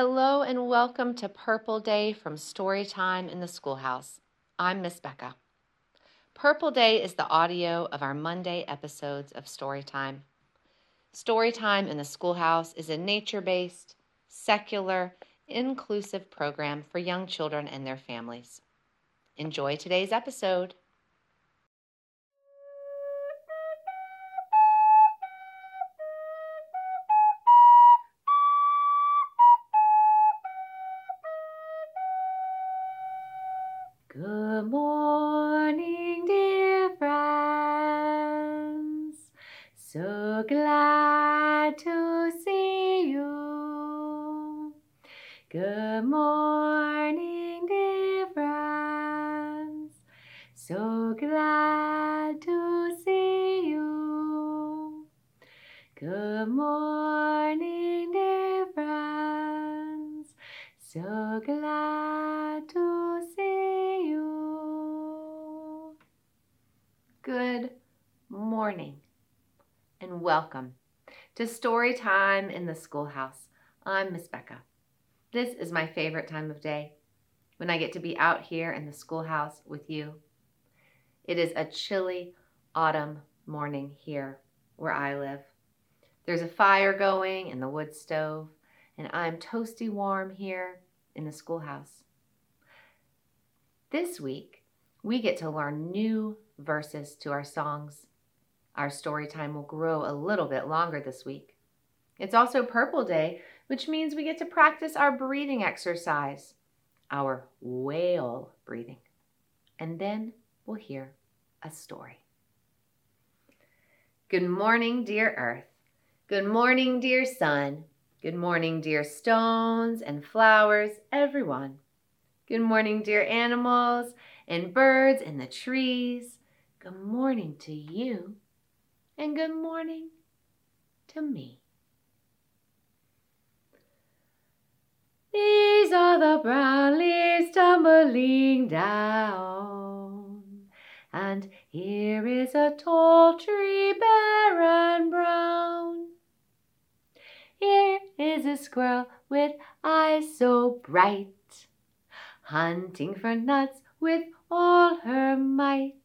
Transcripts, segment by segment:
Hello and welcome to Purple Day from Storytime in the Schoolhouse. I'm Miss Becca. Purple Day is the audio of our Monday episodes of Storytime. Storytime in the Schoolhouse is a nature based, secular, inclusive program for young children and their families. Enjoy today's episode. So glad to see you. Good morning, dear friends. So glad to see you. Good morning, dear friends. So glad to see you. Good morning and welcome to Story Time in the Schoolhouse. I'm Miss Becca. This is my favorite time of day when I get to be out here in the schoolhouse with you. It is a chilly autumn morning here where I live. There's a fire going in the wood stove, and I'm toasty warm here in the schoolhouse. This week, we get to learn new verses to our songs. Our story time will grow a little bit longer this week. It's also Purple Day, which means we get to practice our breathing exercise, our whale breathing. And then we'll hear a story. Good morning, dear Earth. Good morning, dear Sun. Good morning, dear stones and flowers, everyone. Good morning, dear animals and birds and the trees. Good morning to you. And good morning to me. These are the brown leaves tumbling down. And here is a tall tree, bare and brown. Here is a squirrel with eyes so bright, hunting for nuts with all her might.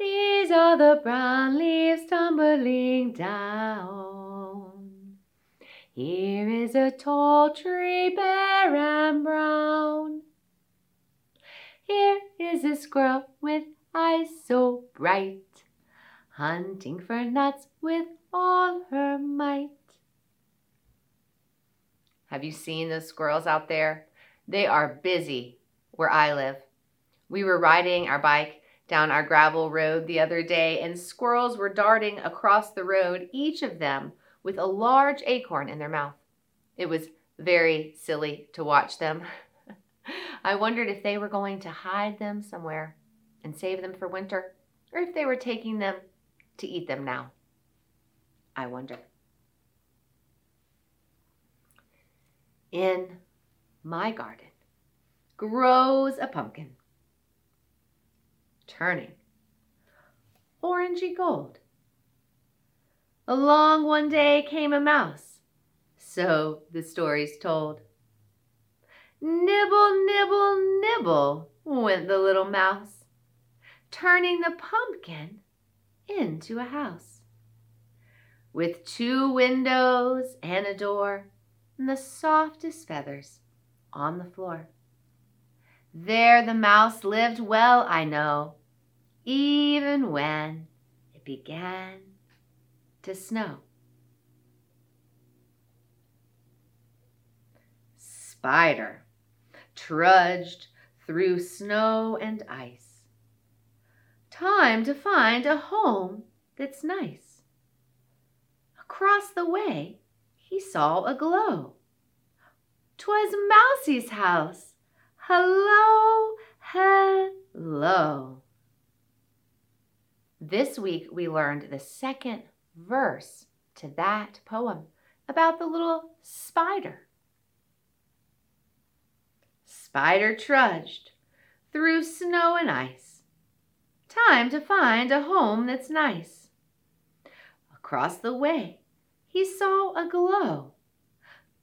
These are the brown leaves tumbling down. Here is a tall tree, bare and brown. Here is a squirrel with eyes so bright, hunting for nuts with all her might. Have you seen those squirrels out there? They are busy where I live. We were riding our bike down our gravel road the other day, and squirrels were darting across the road, each of them with a large acorn in their mouth. It was very silly to watch them. I wondered if they were going to hide them somewhere and save them for winter, or if they were taking them to eat them now. I wonder. In my garden grows a pumpkin, turning orangey gold. Along one day came a mouse, so the story's told. Nibble, nibble, nibble went the little mouse, turning the pumpkin into a house with two windows and a door and the softest feathers on the floor. There the mouse lived well, I know, even when it began to snow. Spider trudged through snow and ice. Time to find a home that's nice. Across the way, he saw a glow. 'Twas Mousie's house. Hello, hello. This week we learned the second verse to that poem about the little spider. Spider trudged through snow and ice. Time to find a home that's nice. Across the way, he saw a glow.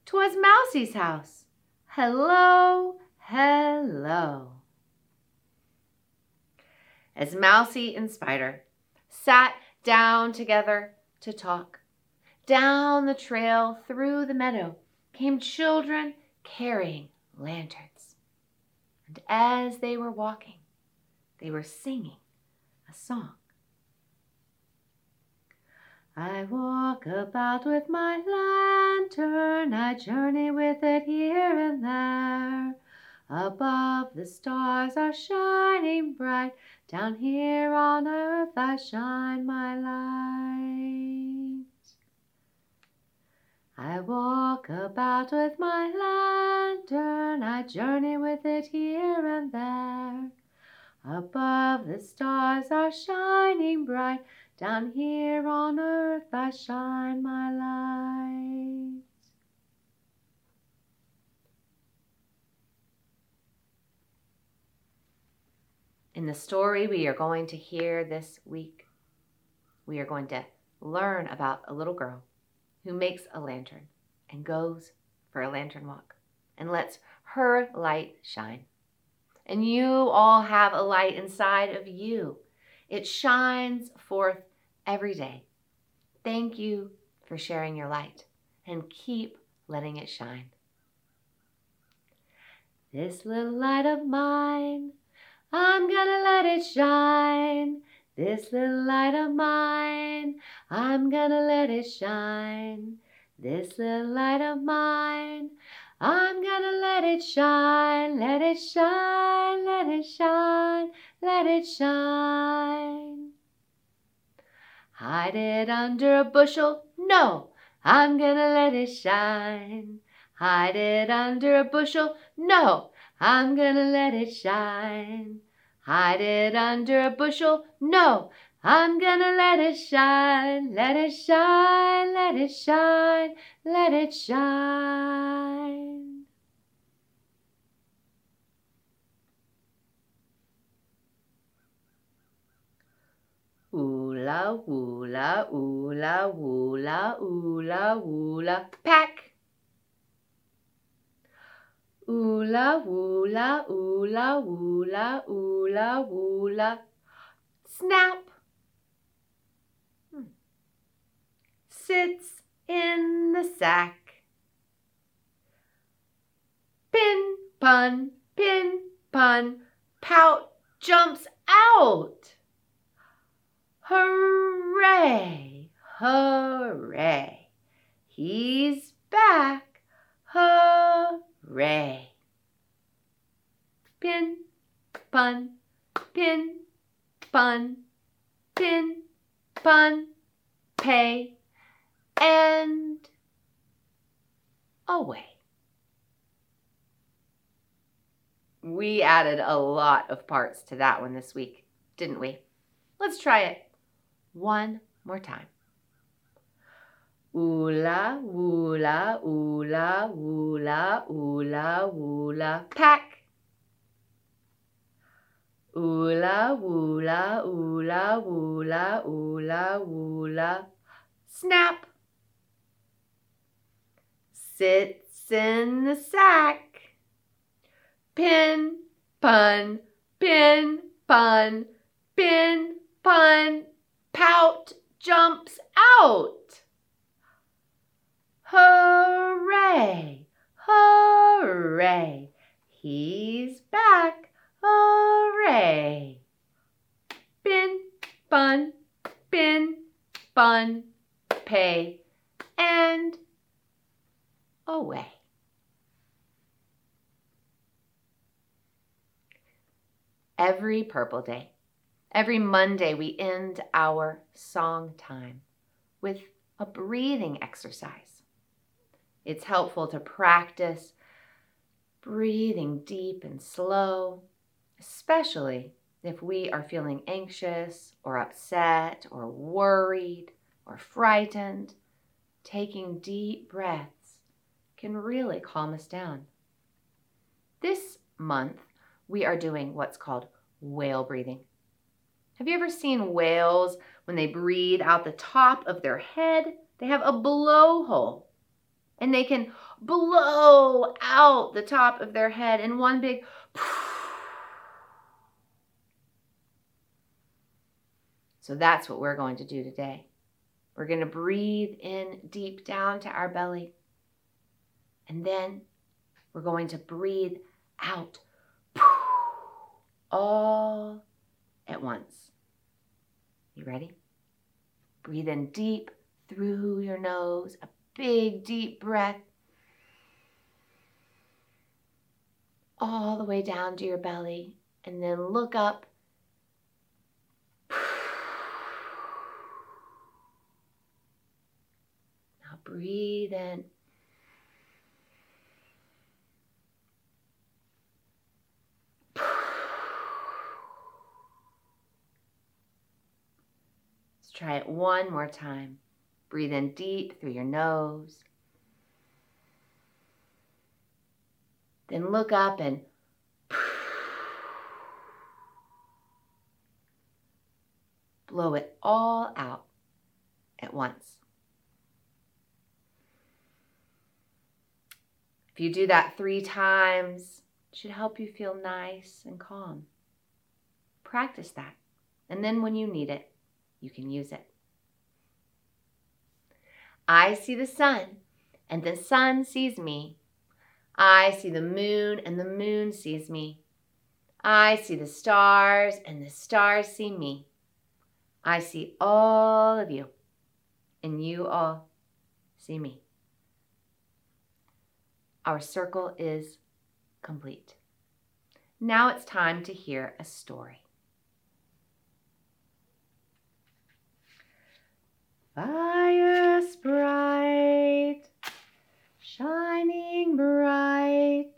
'Twas Mousie's house. Hello, hello. As Mousie and Spider sat down together to talk, down the trail through the meadow came children carrying lanterns. And as they were walking, they were singing a song. I walk about with my lantern, I journey with it here and there. Above the stars are shining bright, down here on earth I shine my light. I walk about with my lantern, I journey with it here and there. Above the stars are shining bright, down here on earth I shine my light. In the story we are going to hear this week, we are going to learn about a little girl who makes a lantern and goes for a lantern walk and lets her light shine. And you all have a light inside of you. It shines forth every day. Thank you for sharing your light and keep letting it shine. This little light of mine, I'm gonna let it shine. This little light of mine, I'm gonna let it shine. This little light of mine, I'm gonna let it shine, let it shine, let it shine, let it shine. Hide it under a bushel? No, I'm gonna let it shine. Hide it under a bushel? No, I'm gonna let it shine. Hide it under a bushel? No, I'm gonna let it shine, let it shine, let it shine, let it shine. Oola, oola, oola, oola, oola, oola, pack. Oola, oola, oola, oola, oola, oola, snap. Hmm. Sits in the sack. Pin, pun, pin, pun, pout, jumps out. Hooray, hooray, he's back, hooray. Pin, pun, pin, pun, pin, pun, pay, and away. We added a lot of parts to that one this week, didn't we? Let's try it one more time. Oola, oola, oola, oola, oola, oola, pack. Oola, oola, oola, oola, oola, oola, snap. Sits in the sack. Pin, pun, pin, pun, pin, pun, pout, jumps out. Hooray! Hooray! He's back! Hooray! Bin, bun, bin, bun, pay, and away. Every purple day Every Monday, we end our song time with a breathing exercise. It's helpful to practice breathing deep and slow, especially if we are feeling anxious or upset or worried or frightened. Taking deep breaths can really calm us down. This month, we are doing what's called whale breathing. Have you ever seen whales when they breathe out the top of their head They have a blowhole and they can blow out the top of their head in one big. So that's what we're going to do today. We're going to breathe in deep down to our belly. And then we're going to breathe out all at once. You ready? Breathe in deep through your nose, a big deep breath. All the way down to your belly, and then look up. Now breathe in. Let's Try it one more time. Breathe in deep through your nose. Then look up and blow it all out at once. If you do that three times, it should help you feel nice and calm. Practice that. And then when you need it, you can use it. I see the sun, and the sun sees me. I see the moon, and the moon sees me. I see the stars, and the stars see me. I see all of you, and you all see me. Our circle is complete. Now it's time to hear a story. Fire bright, shining bright,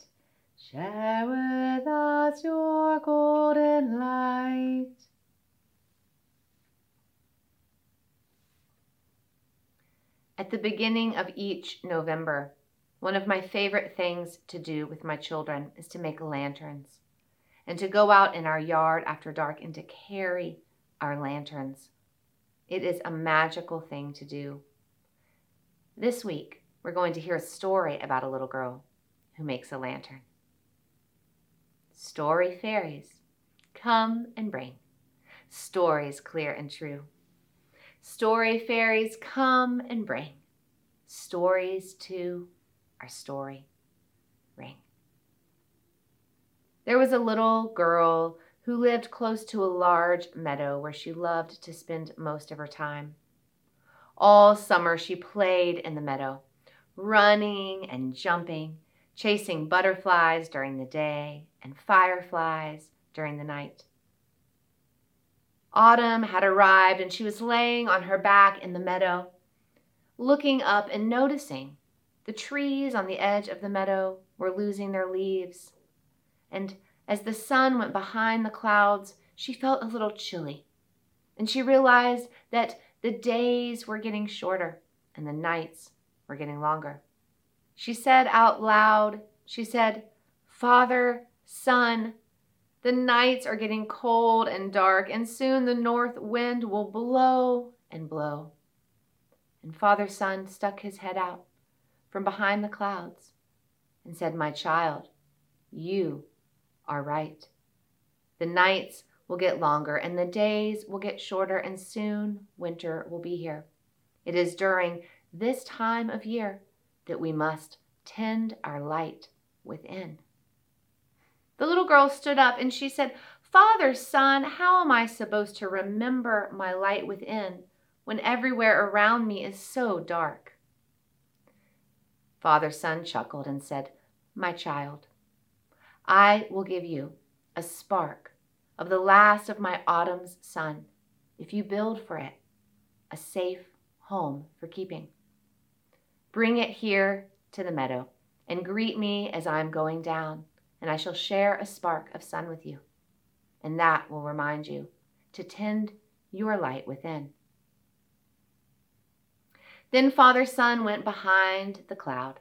share with us your golden light. At the beginning of each November, one of my favorite things to do with my children is to make lanterns and to go out in our yard after dark and to carry our lanterns it is a magical thing to do. This week, we're going to hear a story about a little girl who makes a lantern. Story fairies, come and bring stories clear and true. Story fairies, come and bring stories to our story ring. There was a little girl who lived close to a large meadow where she loved to spend most of her time. All summer she played in the meadow, running and jumping, chasing butterflies during the day and fireflies during the night. Autumn had arrived and she was laying on her back in the meadow, looking up and noticing the trees on the edge of the meadow were losing their leaves, and as the sun went behind the clouds, she felt a little chilly, and she realized that the days were getting shorter and the nights were getting longer. She said out loud, she said, Father, Sun, the nights are getting cold and dark, and soon the north wind will blow and blow. And Father Sun stuck his head out from behind the clouds and said, My child, you are right. The nights will get longer and the days will get shorter, and soon winter will be here. It is during this time of year that we must tend our light within. The little girl stood up and she said, Father, Sun, how am I supposed to remember my light within when everywhere around me is so dark? Father Sun chuckled and said, My child, I will give you a spark of the last of my autumn's sun if you build for it a safe home for keeping. Bring it here to the meadow and greet me as I am going down, and I shall share a spark of sun with you. And that will remind you to tend your light within. Then Father Sun went behind the cloud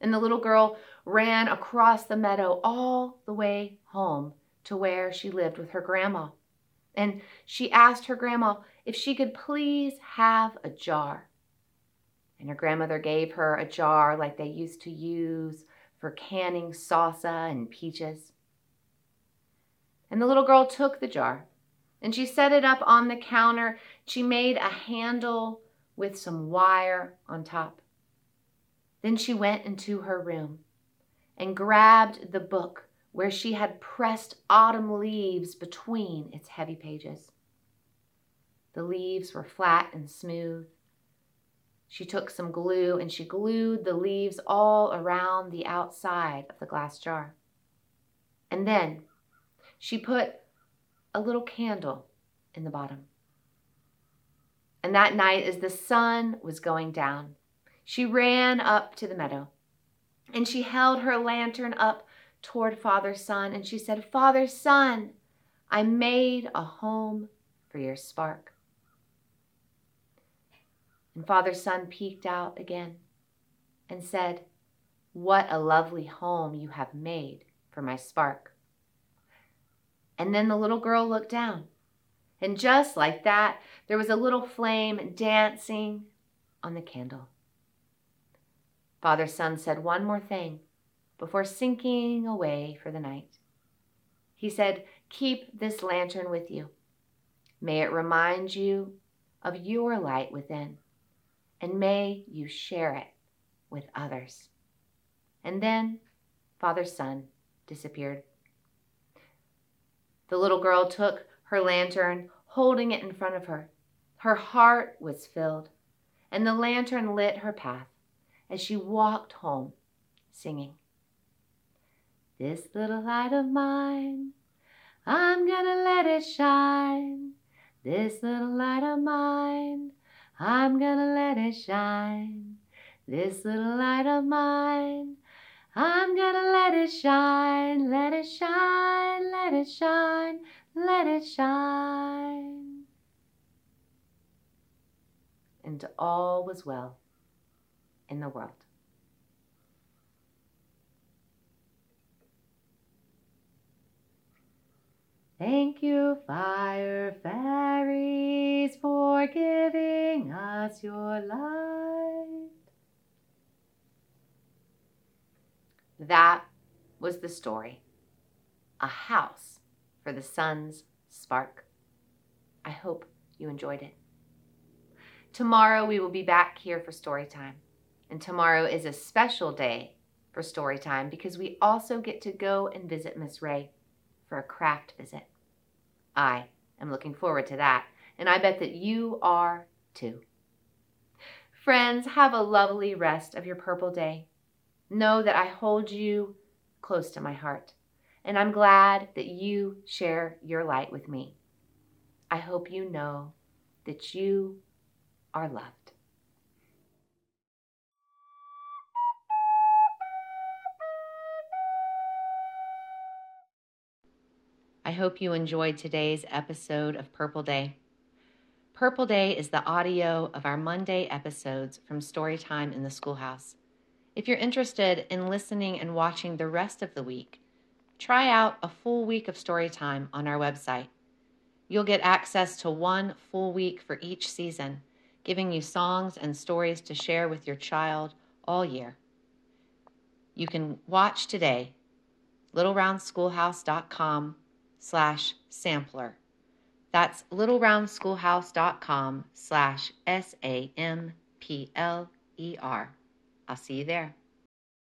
and the little girl ran across the meadow all the way home to where she lived with her grandma. And she asked her grandma if she could please have a jar And her grandmother gave her a jar like they used to use for canning salsa and peaches. And the little girl took the jar and she set it up on the counter. She made a handle with some wire on top. Then she went into her room and grabbed the book where she had pressed autumn leaves between its heavy pages. The leaves were flat and smooth. She took some glue and she glued the leaves all around the outside of the glass jar. And then she put a little candle in the bottom. And that night, as the sun was going down, she ran up to the meadow and she held her lantern up toward Father Sun and she said, Father Sun, I made a home for your spark. And Father Sun peeked out again and said, What a lovely home you have made for my spark. And then the little girl looked down. And just like that, there was a little flame dancing on the candle. Father Sun said one more thing before sinking away for the night. He said, Keep this lantern with you. May it remind you of your light within, and may you share it with others. And then Father Sun disappeared. The little girl took her lantern, holding it in front of her. Her heart was filled, and the lantern lit her path as she walked home, singing. This little light of mine, I'm gonna let it shine. This little light of mine, I'm gonna let it shine. This little light of mine, I'm gonna let it shine, let it shine, let it shine, let it shine. And all was well in the world. Thank you, fire fairies, for giving us your light. That was the story. A house for the sun's spark. I hope you enjoyed it. Tomorrow we will be back here for story time. And tomorrow is a special day for story time because we also get to go and visit Miss Ray for a craft visit. I am looking forward to that, and I bet that you are too. Friends, have a lovely rest of your purple day. Know that I hold you close to my heart, and I'm glad that you share your light with me. I hope you know that you are loved. I hope you enjoyed today's episode of Purple Day. Purple Day is the audio of our Monday episodes from Storytime in the Schoolhouse. If you're interested in listening and watching the rest of the week, try out a full week of story time on our website. You'll get access to one full week for each season, giving you songs and stories to share with your child all year. You can watch today, littleroundschoolhouse.com slash sampler. That's littleroundschoolhouse.com slash S A M P L E R. I'll see you there.